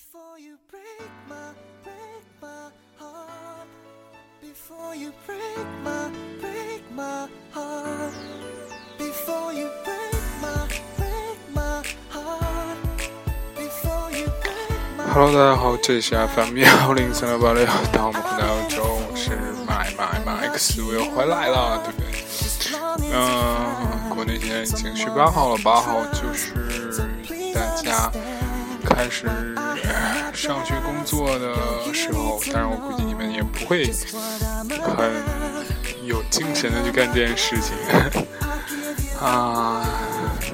Before you break my, break my heart. Before you break my, break my heart. Before you break my, break my heart. Before you break my Hello，大家好，这里是 FM 幺零三六八六，当我们回到周，我是买买买 X，我又回来了，对不对？嗯、国内现在已经十八号了，八号就是大家开始上学工作的时候，当然我估计你们也不会很有精神的去干这件事情啊。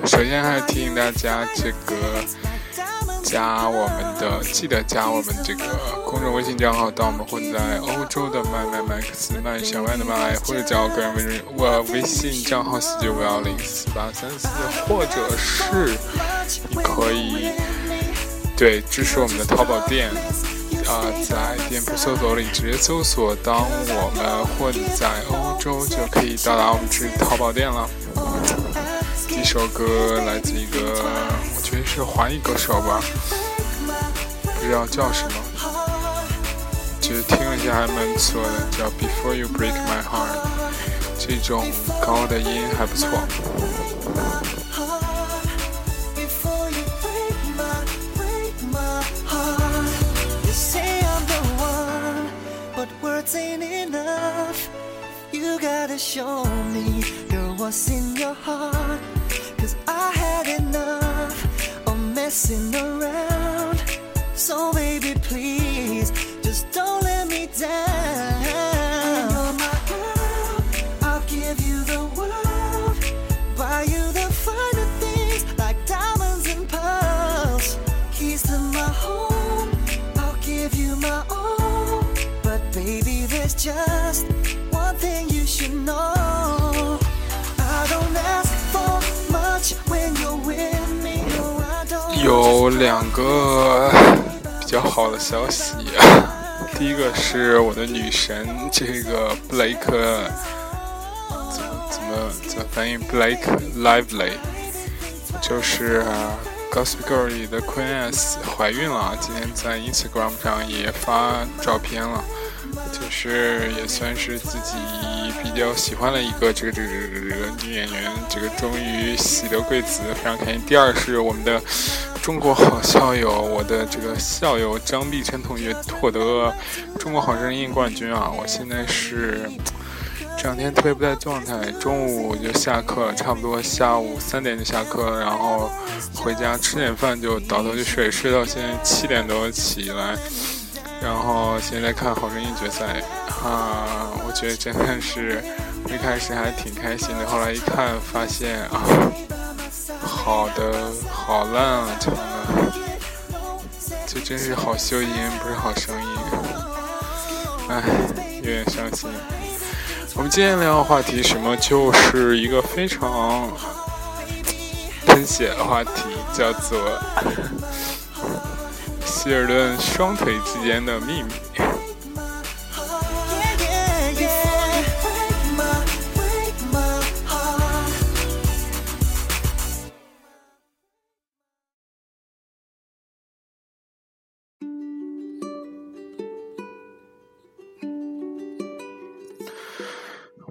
首先还是提醒大家，这个加我们的，记得加我们这个公众微信账号，当我们混在欧洲的麦麦麦克斯麦小麦的麦，或者加我个人微信我微信账号四九五幺零四八三四，或者是你可以对支持我们的淘宝店。啊、在店铺搜索里直接搜索“当我们混在欧洲”，就可以到达我们这淘宝店了。第一首歌来自一个，我觉得是华裔歌手吧，不知道叫什么，觉得听了一下还蛮不错的，叫《Before You Break My Heart》，这种高的音还不错。Ain't enough. You gotta show me, girl, what's in your heart. Cause I had enough of messing around. So baby, please, just don't let me down. Just one thing you should know. I don't ask for much when you're with me. No, I don't 有两个比较好的消息，第一个是我的女神，这个布雷克，怎么怎么怎么翻译？Blake Lively，就是、Gossip Girl 里的 Queen S 怀孕了，今天在 Instagram 上也发照片了，就是也算是自己比较喜欢的一个这个这个这个女演员，这个终于喜得贵子，非常开心。第二是我们的中国好校友，我的这个校友张碧晨同学获得中国好声音冠军啊！我现在是这两天特别不在状态，中午就下课，差不多下午三点就下课，然后回家吃点饭就倒头就睡，睡到现在七点多起来，然后现在看好声音决赛啊，我觉得真的是一开始还挺开心的，后来一看发现啊。好的，好烂啊，唱的，这真是好修音，不是好声音，唉，有点伤心。我们今天聊的话题什么，就是一个非常喷血的话题，叫做希尔顿双腿之间的秘密。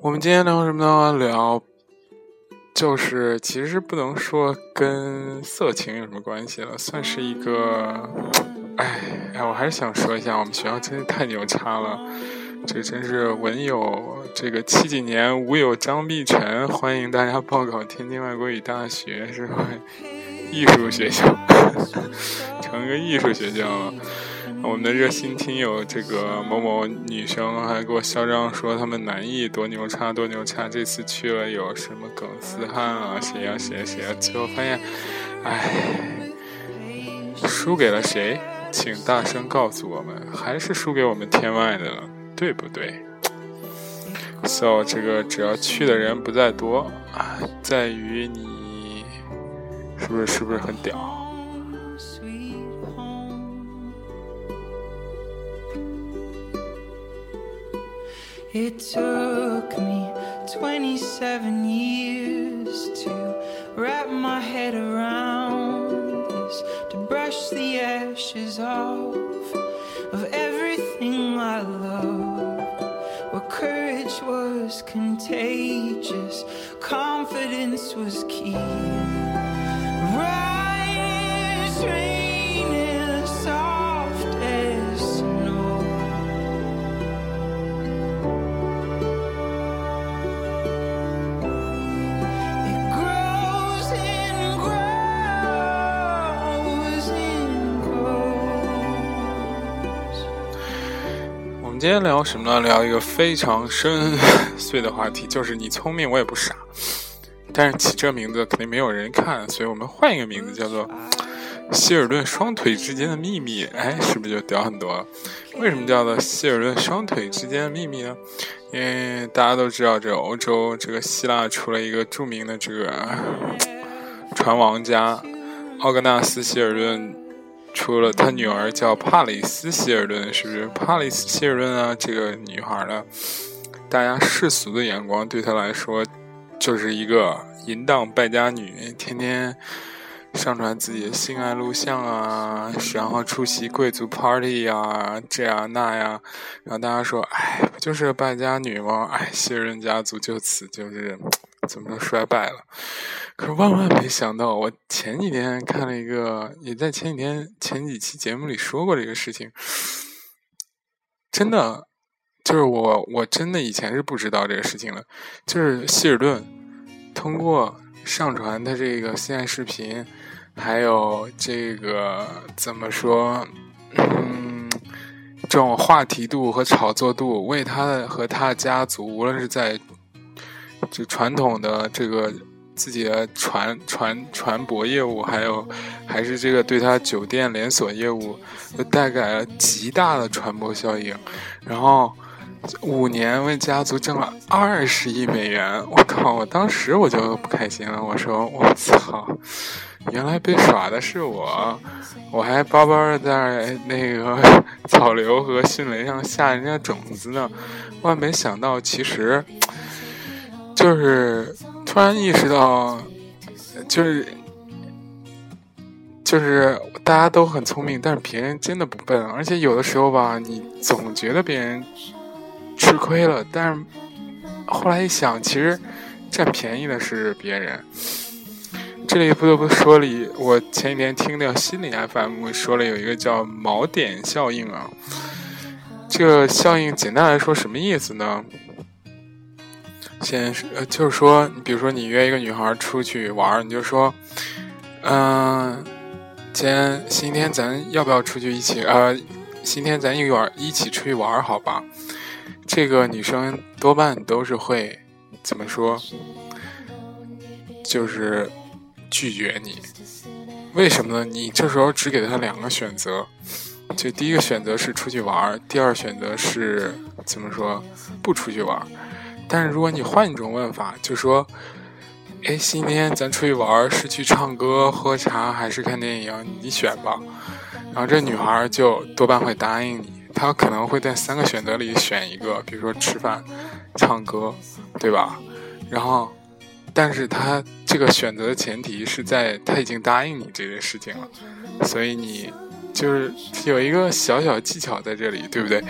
我们今天聊什么呢？聊，就是其实不能说跟色情有什么关系了，算是一个，哎哎，我还是想说一下，我们学校真是太牛叉了，这真是文有这个七几年，武有张碧晨，欢迎大家报考天津外国语大学，是吧？艺术学校，成个艺术学校了。我们的热心听友这个某某女生还给我嚣张说他们南艺多牛叉多牛叉，这次去了有什么耿思汉啊，谁呀、谁呀、谁呀、最后发现，唉，输给了谁？请大声告诉我们，还是输给我们天外的了，对不对？So 这个只要去的人不在多啊，在于你是不是是不是很屌？Sweet home. It took me 27 years to wrap my head around this, to brush the ashes off of everything I love. Where courage was contagious, confidence was key. Right is 今天聊什么呢？聊一个非常深邃的话题，就是你聪明，我也不傻。但是起这名字肯定没有人看，所以我们换一个名字，叫做《希尔顿双腿之间的秘密》。哎，是不是就屌很多了？为什么叫做希尔顿双腿之间的秘密呢？因为大家都知道，这个欧洲这个希腊出了一个著名的这个船王家奥格纳斯·希尔顿，出了他女儿叫帕里斯·希尔顿，是不是？帕里斯·希尔顿啊，这个女孩呢，大家世俗的眼光对她来说就是一个淫荡败家女，天天上传自己的性爱录像啊，然后出席贵族 party 呀，这样那样，然后大家说，哎，不就是个败家女吗？哎，希尔顿家族就此就是怎么说衰败了。可是万万没想到，我前几天看了一个，也在前几天前几期节目里说过这个事情，真的就是我我真的以前是不知道这个事情的，就是希尔顿通过上传他这个性爱视频，还有这个怎么说，嗯，这种话题度和炒作度，为他的和他的家族，无论是在就传统的这个自己的传传传播业务，还有还是这个对他酒店连锁业务，都带给了极大的传播效应。然后五年为家族挣了二十亿美元，我靠！我当时我就不开心了，我说我操，原来被耍的是我，我还巴巴的在那个草榴和迅雷上下人家种子呢，万没想到其实。就是突然意识到，就是就是大家都很聪明，但是别人真的不笨。而且有的时候吧，你总觉得别人吃亏了，但是后来一想，其实占便宜的是别人。这里不得不说里，我前几天听的心理 FM 说了有一个叫锚点效应啊。这个效应简单来说什么意思呢？先呃，就是说，比如说你约一个女孩出去玩，你就说，嗯、今天星期天咱要不要出去一起？呃，星期天咱一会一起出去玩，好吧？这个女生多半都是会怎么说？就是拒绝你。为什么呢？你这时候只给她两个选择，就第一个选择是出去玩，第二选择是怎么说？不出去玩。但是如果你换一种问法，就说，哎，今天咱出去玩是去唱歌、喝茶还是看电影？你选吧。然后这女孩就多半会答应你，她可能会在三个选择里选一个，比如说吃饭、唱歌，对吧？然后，但是她这个选择的前提是在她已经答应你这件事情了，所以你就是有一个小小技巧在这里，对不对？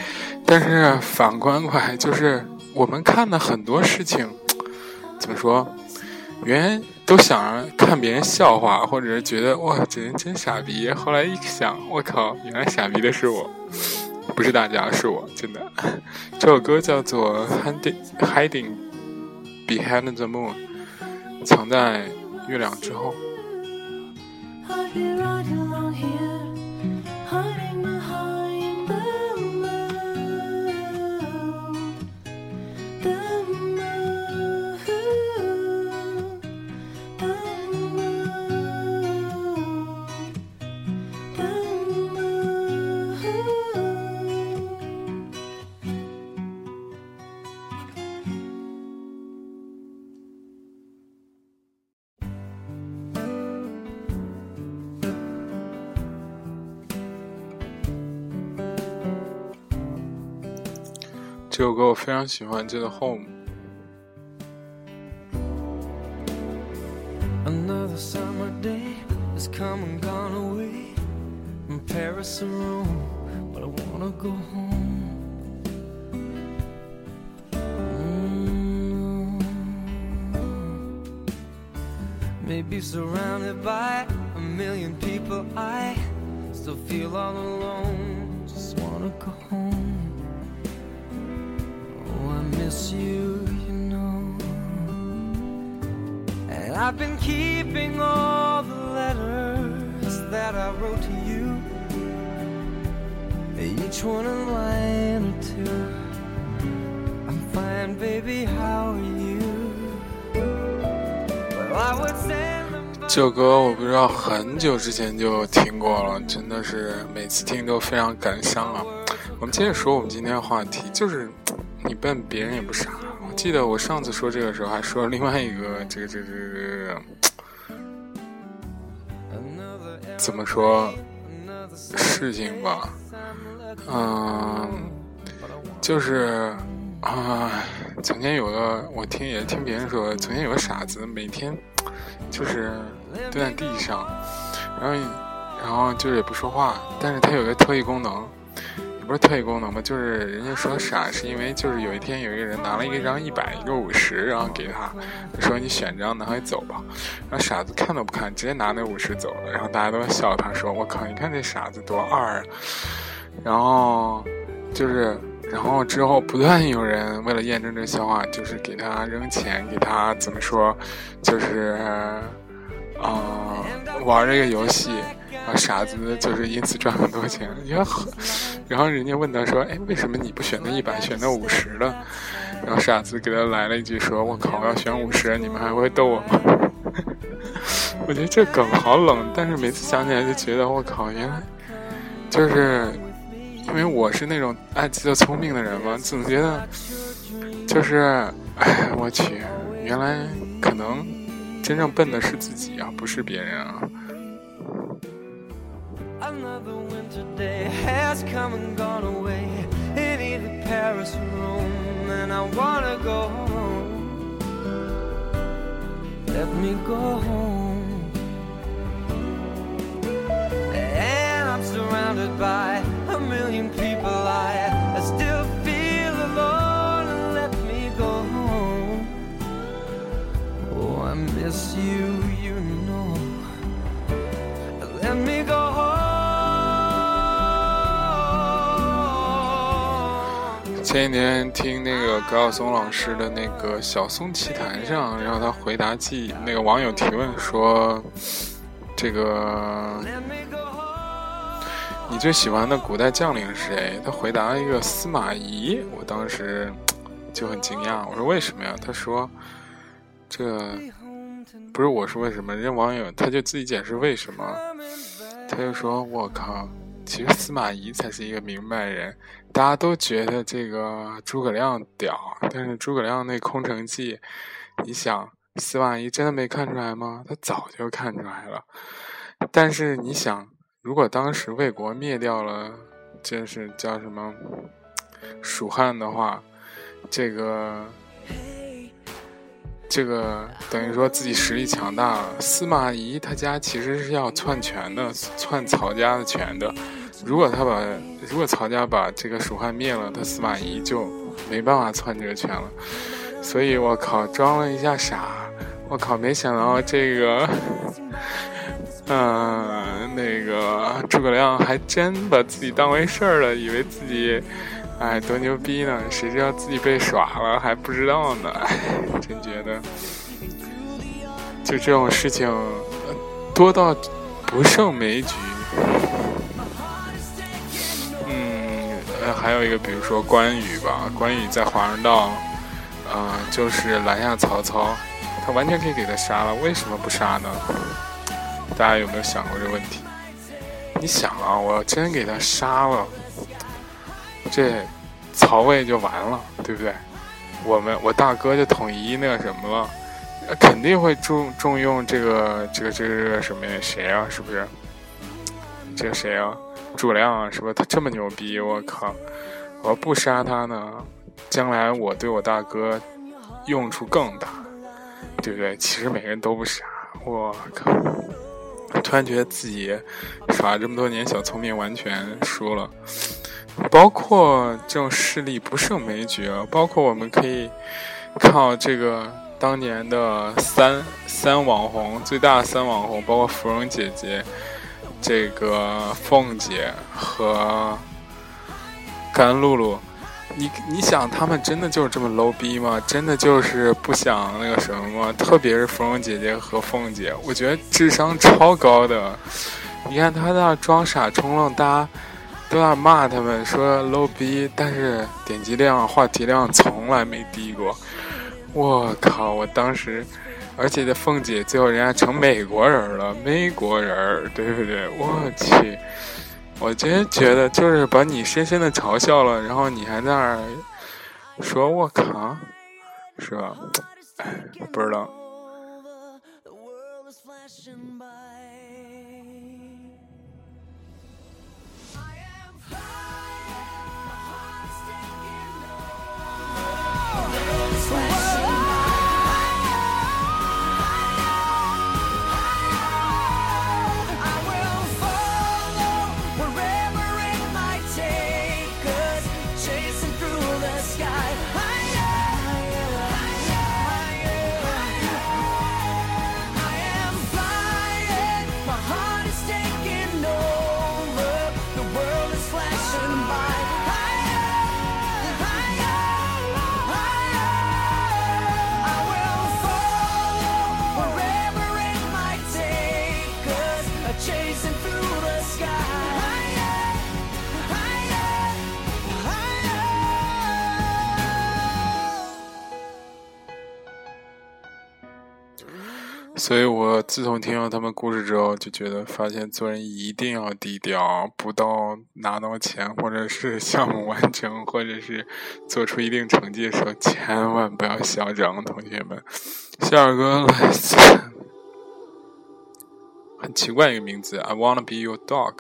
但是反观过来就是。我们看的很多事情，怎么说？原来都想着看别人笑话，或者是觉得哇，这人真傻逼。后来一想，我靠，原来傻逼的是我，不是大家，是我，真的。这首歌叫做《Hiding Hiding Behind the Moon》，藏在月亮之后。这首歌我非常喜欢，叫做《Home》。 Another summer day has come and gone away. And Paris Paris or Rome, but I wanna go home. Mm. Maybe surrounded by a million people, I still feel all alone. Just wanna go home. I've been keeping all the letters that I wrote to you. Each one a line or two. I'm fine, baby, how are you? Well, I would send them 这首歌我不知道很久之前就听过了，真的是每次听都非常感伤啊。我们接着说我们今天的话题，就是你笨，别人也不傻。记得我上次说这个时候还说另外一个这个这个这个怎么说事情吧，嗯，就是啊，曾经有个我听也听别人说，曾经有个傻子每天就是蹲在地上，然后然后就是也不说话，但是他有个特异功能，不是特异功能吧，就是人家说傻是因为就是有一天有一个人拿了一张一百一个五十，然后给他说你选张拿回走吧，然后傻子看都不看，直接拿那五十走了，然后大家都笑他说我靠，你看这傻子多二啊，然后就是。然后之后不断有人为了验证这个笑话，就是给他扔钱，给他怎么说，就是，啊、玩这个游戏，啊傻子就是因此赚很多钱。然后，然后人家问他说：“哎，为什么你不选那一百，选那五十的？”然后傻子给他来了一句说：“我靠，我要选五十，你们还会逗我吗？” 我觉得这梗好冷，但是每次想起来就觉得我靠，原来就是因为我是那种爱自作聪明的人嘛，总觉得就是，哎，我去，原来可能真正笨的是自己啊，不是别人啊。Another winter day has come and gone away in either Paris or Rome, and I wanna go home. Let me go home. And I'm surrounded by 前几天听那个葛晓松老师的那个小松奇谈上，然后他回答记那个网友提问说，这个你最喜欢的古代将领是谁？他回答一个司马懿，我当时就很惊讶，我说为什么呀？他说这不是我说为什么，人家网友他就自己解释为什么。他就说：“我靠，其实司马懿才是一个明白人。大家都觉得这个诸葛亮屌，但是诸葛亮那空城计，你想，司马懿真的没看出来吗？他早就看出来了。但是你想，如果当时魏国灭掉了，就是叫什么蜀汉的话，这个。”这个等于说自己实力强大了。司马懿他家其实是要篡权的，篡曹家的权的。如果他把，如果曹家把这个蜀汉灭了，他司马懿就没办法篡这个权了。所以我靠，装了一下傻，我靠，没想到这个，嗯、那个诸葛亮还真把自己当回事儿了，以为自己。哎，多牛逼呢！谁知道自己被耍了还不知道呢？哎，真觉得，就这种事情多到不胜枚举。嗯，还有一个，比如说关羽吧，关羽在华容道，呃，就是拦下曹操，他完全可以给他杀了，为什么不杀呢？大家有没有想过这问题？你想啊，我要真给他杀了。这曹魏就完了，对不对？我们我大哥就统一那个什么了，肯定会重重用这个这个这个这个什么呀谁啊？是不是？这个谁啊？诸葛亮啊？是不是？他这么牛逼，我靠！我不杀他呢，将来我对我大哥用处更大，对不对？其实每个人都不傻，我靠！突然觉得自己耍这么多年小聪明完全输了。包括这种势力不胜枚举，包括我们可以靠这个当年的三三网红，最大三网红，包括芙蓉姐姐、这个凤姐和甘露露。你你想他们真的就是这么 low 逼吗？真的就是不想那个什么吗？特别是芙蓉姐姐和凤姐，我觉得智商超高的。你看他那装傻充愣，大家都在骂他们说 low 逼，但是点击量、话题量从来没低过。我靠！我当时，而且这凤姐最后人家成美国人了，美国人，对不对？我去！我真觉得就是把你深深的嘲笑了，然后你还在那儿说“我靠”，是吧？不知道。所以我自从听了他们故事之后，就觉得发现做人一定要低调，不到拿到钱或者是 项目完成，或者是做出一定成绩的时候，千万不要嚣张，同学们。谢尔哥很奇怪一个名字，I wanna be your dog，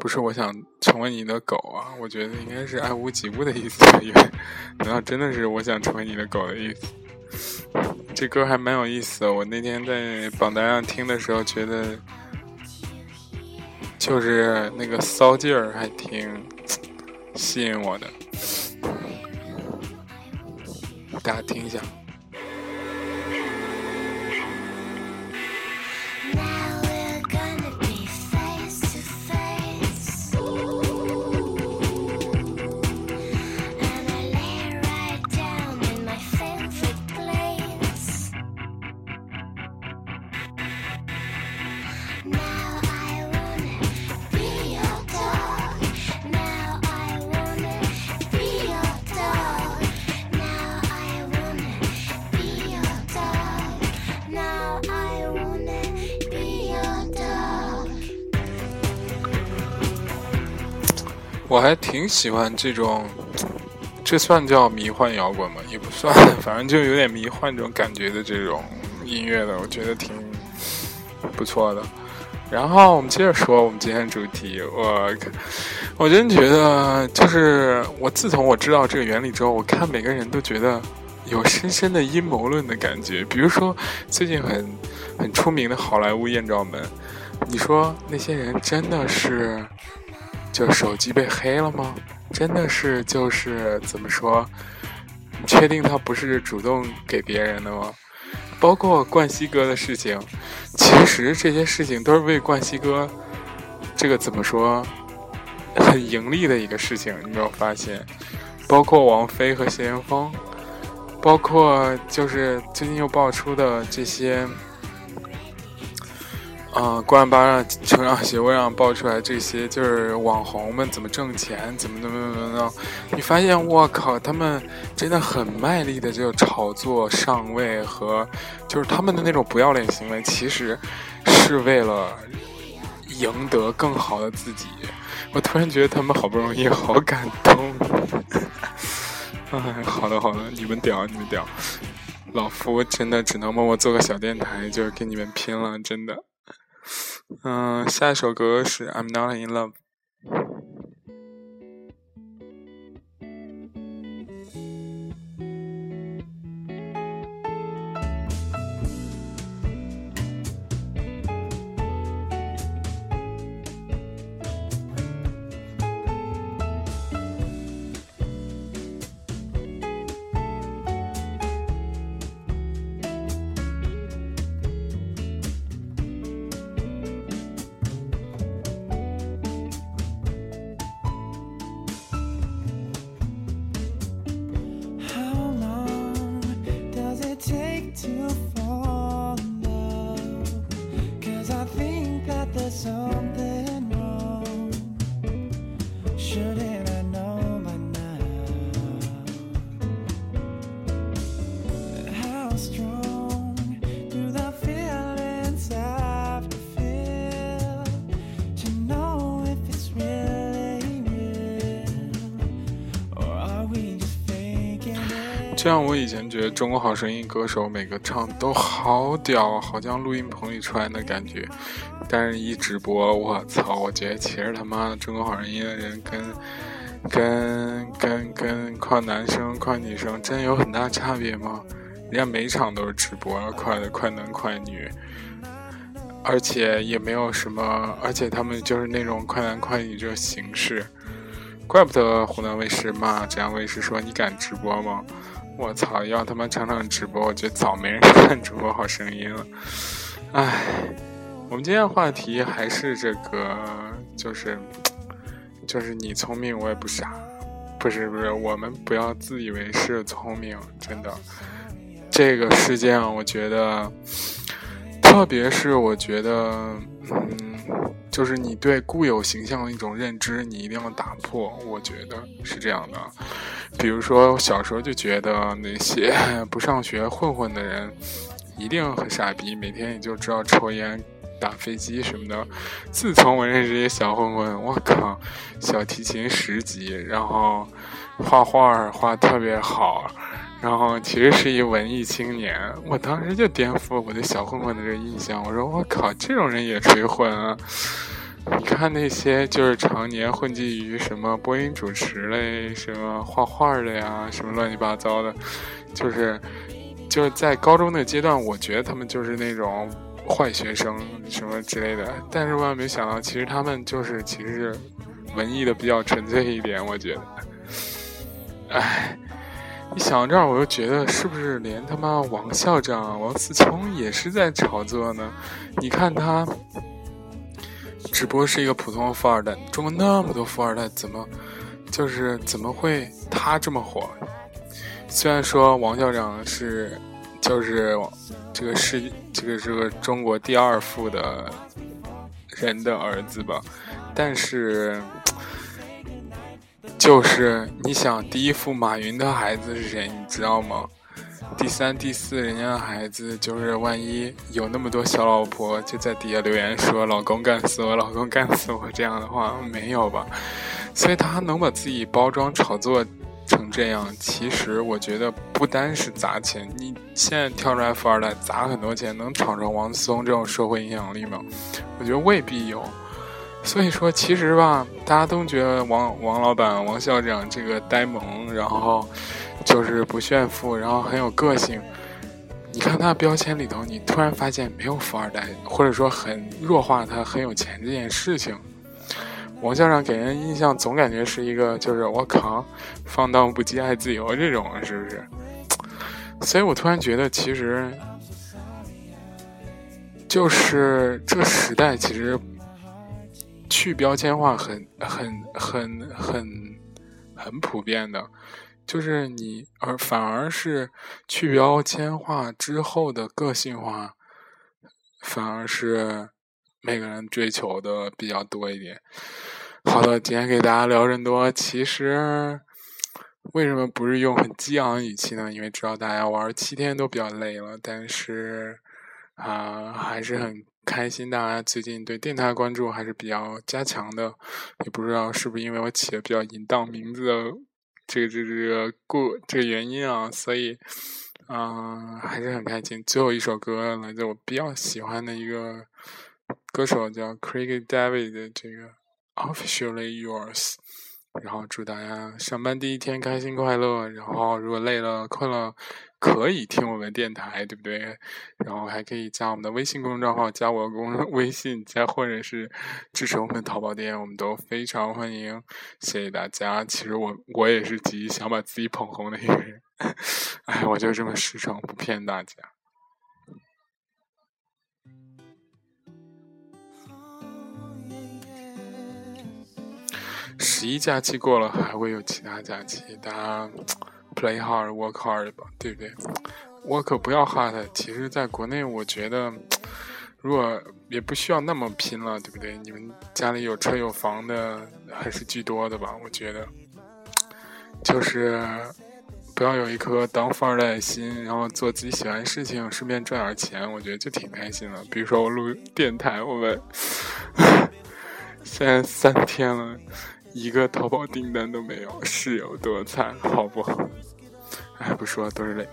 不是我想成为你的狗啊，我觉得应该是爱屋及乌的意思，因为 难道真的是我想成为你的狗的意思？这歌还蛮有意思的，我那天在榜单上听的时候，觉得就是那个骚劲儿还挺吸引我的，大家听一下。挺喜欢这种，这算叫迷幻摇滚吗？也不算，反正就有点迷幻这种感觉的这种音乐的，我觉得挺不错的。然后我们接着说我们今天主题，我我真觉得就是我自从我知道这个原理之后，我看每个人都觉得有深深的阴谋论的感觉。比如说最近很很出名的好莱坞艳照门，你说那些人真的是？就手机被黑了吗？真的是就是怎么说？你确定他不是主动给别人的吗？包括冠希哥的事情，其实这些事情都是为冠希哥这个怎么说很盈利的一个事情，你没有发现？包括王菲和谢霆锋，包括就是最近又爆出的这些。嗯，公安巴让成长协会上爆出来这些，就是网红们怎么挣钱，怎么怎么怎么么，你发现我靠，他们真的很卖力的就炒作上位和，就是他们的那种不要脸行为，其实是为了赢得更好的自己。我突然觉得他们好不容易，好感动。哎，好的好的，你们屌你们屌，老夫真的只能默默做个小电台，就是跟你们拼了，真的。嗯，下一首歌是《I'm Not in Love》。To it? 这样，我以前觉得《中国好声音》歌手每个唱都好屌，好像录音棚里出来的感觉。但是，一直播，我操！我觉得其实他妈的《中国好声音》的人跟 跟跟跟快男生、快女生真有很大差别吗？人家每场都是直播，快的快男快女，而且也没有什么，而且他们就是那种快男快女这个形式。怪不得湖南卫视骂浙江卫视说：“你敢直播吗？”我操！要他妈场场直播，我觉得早没人看《主播好声音》了。唉，我们今天的话题还是这个，就是就是你聪明，我也不傻。不是不是，我们不要自以为是聪明，真的。这个世界上，我觉得，特别是我觉得，嗯，就是你对固有形象的一种认知，你一定要打破。我觉得是这样的。比如说，小时候就觉得那些 不上学混混的人一定很傻逼，每天也就知道抽烟、打飞机什么的。自从我认识这些小混混，我靠，小提琴十级，然后画画画特别好，然后其实是一文艺青年。我当时就颠覆我对小混混的这个印象，我说我靠，这种人也吹混啊！你看那些就是常年混迹于什么播音主持类、什么画画的呀、什么乱七八糟的，就是就是在高中的阶段，我觉得他们就是那种坏学生什么之类的。但是万万没想到，其实他们就是其实是文艺的比较纯粹一点，我觉得。唉，一想到这儿，我就觉得是不是连他妈王校长、王思聪也是在炒作呢？你看他。只不过是一个普通的富二代，中国那么多富二代，怎么就是怎么会他这么火？虽然说王校长是就是这个世这个这个中国第二富的人的儿子吧，但是就是你想，第一富马云的孩子是谁？你知道吗？第三、第四，人家的孩子就是万一有那么多小老婆，就在底下留言说“老公干死我，老公干死我”这样的话，没有吧？所以他能把自己包装炒作成这样，其实我觉得不单是砸钱。你现在跳出来富二代砸很多钱，能炒成王思聪这种社会影响力吗？我觉得未必有。所以说，其实吧，大家都觉得王王老板、王校长这个呆萌，然后。就是不炫富，然后很有个性。你看他标签里头，你突然发现没有富二代，或者说很弱化他很有钱这件事情。王校长给人印象总感觉是一个，就是我靠，放荡不羁、爱自由这种，是不是？所以我突然觉得，其实就是这个时代，其实去标签化很、很、很、很、很普遍的。就是你，而反而是去标签化之后的个性化，反而是每个人追求的比较多一点。好的，今天给大家聊这么多，其实为什么不是用很激昂的语气呢？因为知道大家玩七天都比较累了，但是啊，还是很开心，大家最近对电台的关注还是比较加强的。也不知道是不是因为我起的比较淫荡名字。这个这个这个故这个原因啊，所以，嗯，还是很开心。最后一首歌来自我比较喜欢的一个歌手，叫 Craig David 的这个 Officially Yours。然后祝大家上班第一天开心快乐。然后如果累了困了。可以听我们电台，对不对？然后还可以加我们的微信公众账号，加我公 微信，加或者是支持我们淘宝店，我们都非常欢迎。谢谢大家。其实我我也是急想把自己捧红的一个人，哎，我就这么实诚，不骗大家。十一假期过了，还会有其他假期，大家。Play hard, work hard 吧，对不对？我可不要 hard。其实，在国内，我觉得，如果也不需要那么拼了，对不对？你们家里有车有房的还是居多的吧？我觉得，就是不要有一颗当富二代的心，然后做自己喜欢的事情，顺便赚点钱，我觉得就挺开心了。比如说我录电台，我们 现在三天了，一个淘宝订单都没有，是有多惨，好不好？哎，不说了都是泪。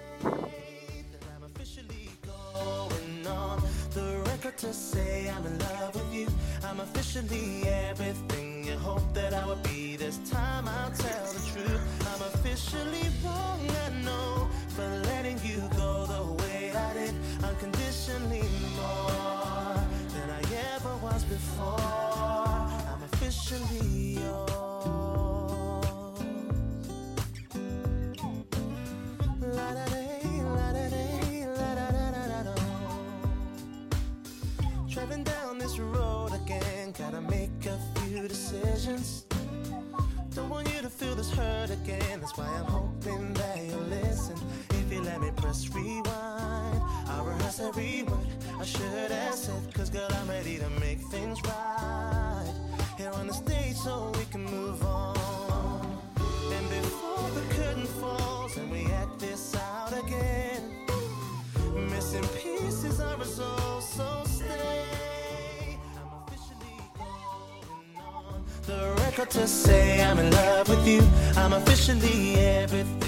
to say I'm in love with you. I'm officially few decisions. Don't want you to feel this hurt again, that's why I'm hoping that you'll listen. If you let me press rewind, I'll rehearse every word I should have said. Cause girl, I'm ready to make things right. Here on the stage so we can move on. And before the curtain falls and we act this out again, missing pieces are resolved, so the record to say I'm in love with you. I'm officially everything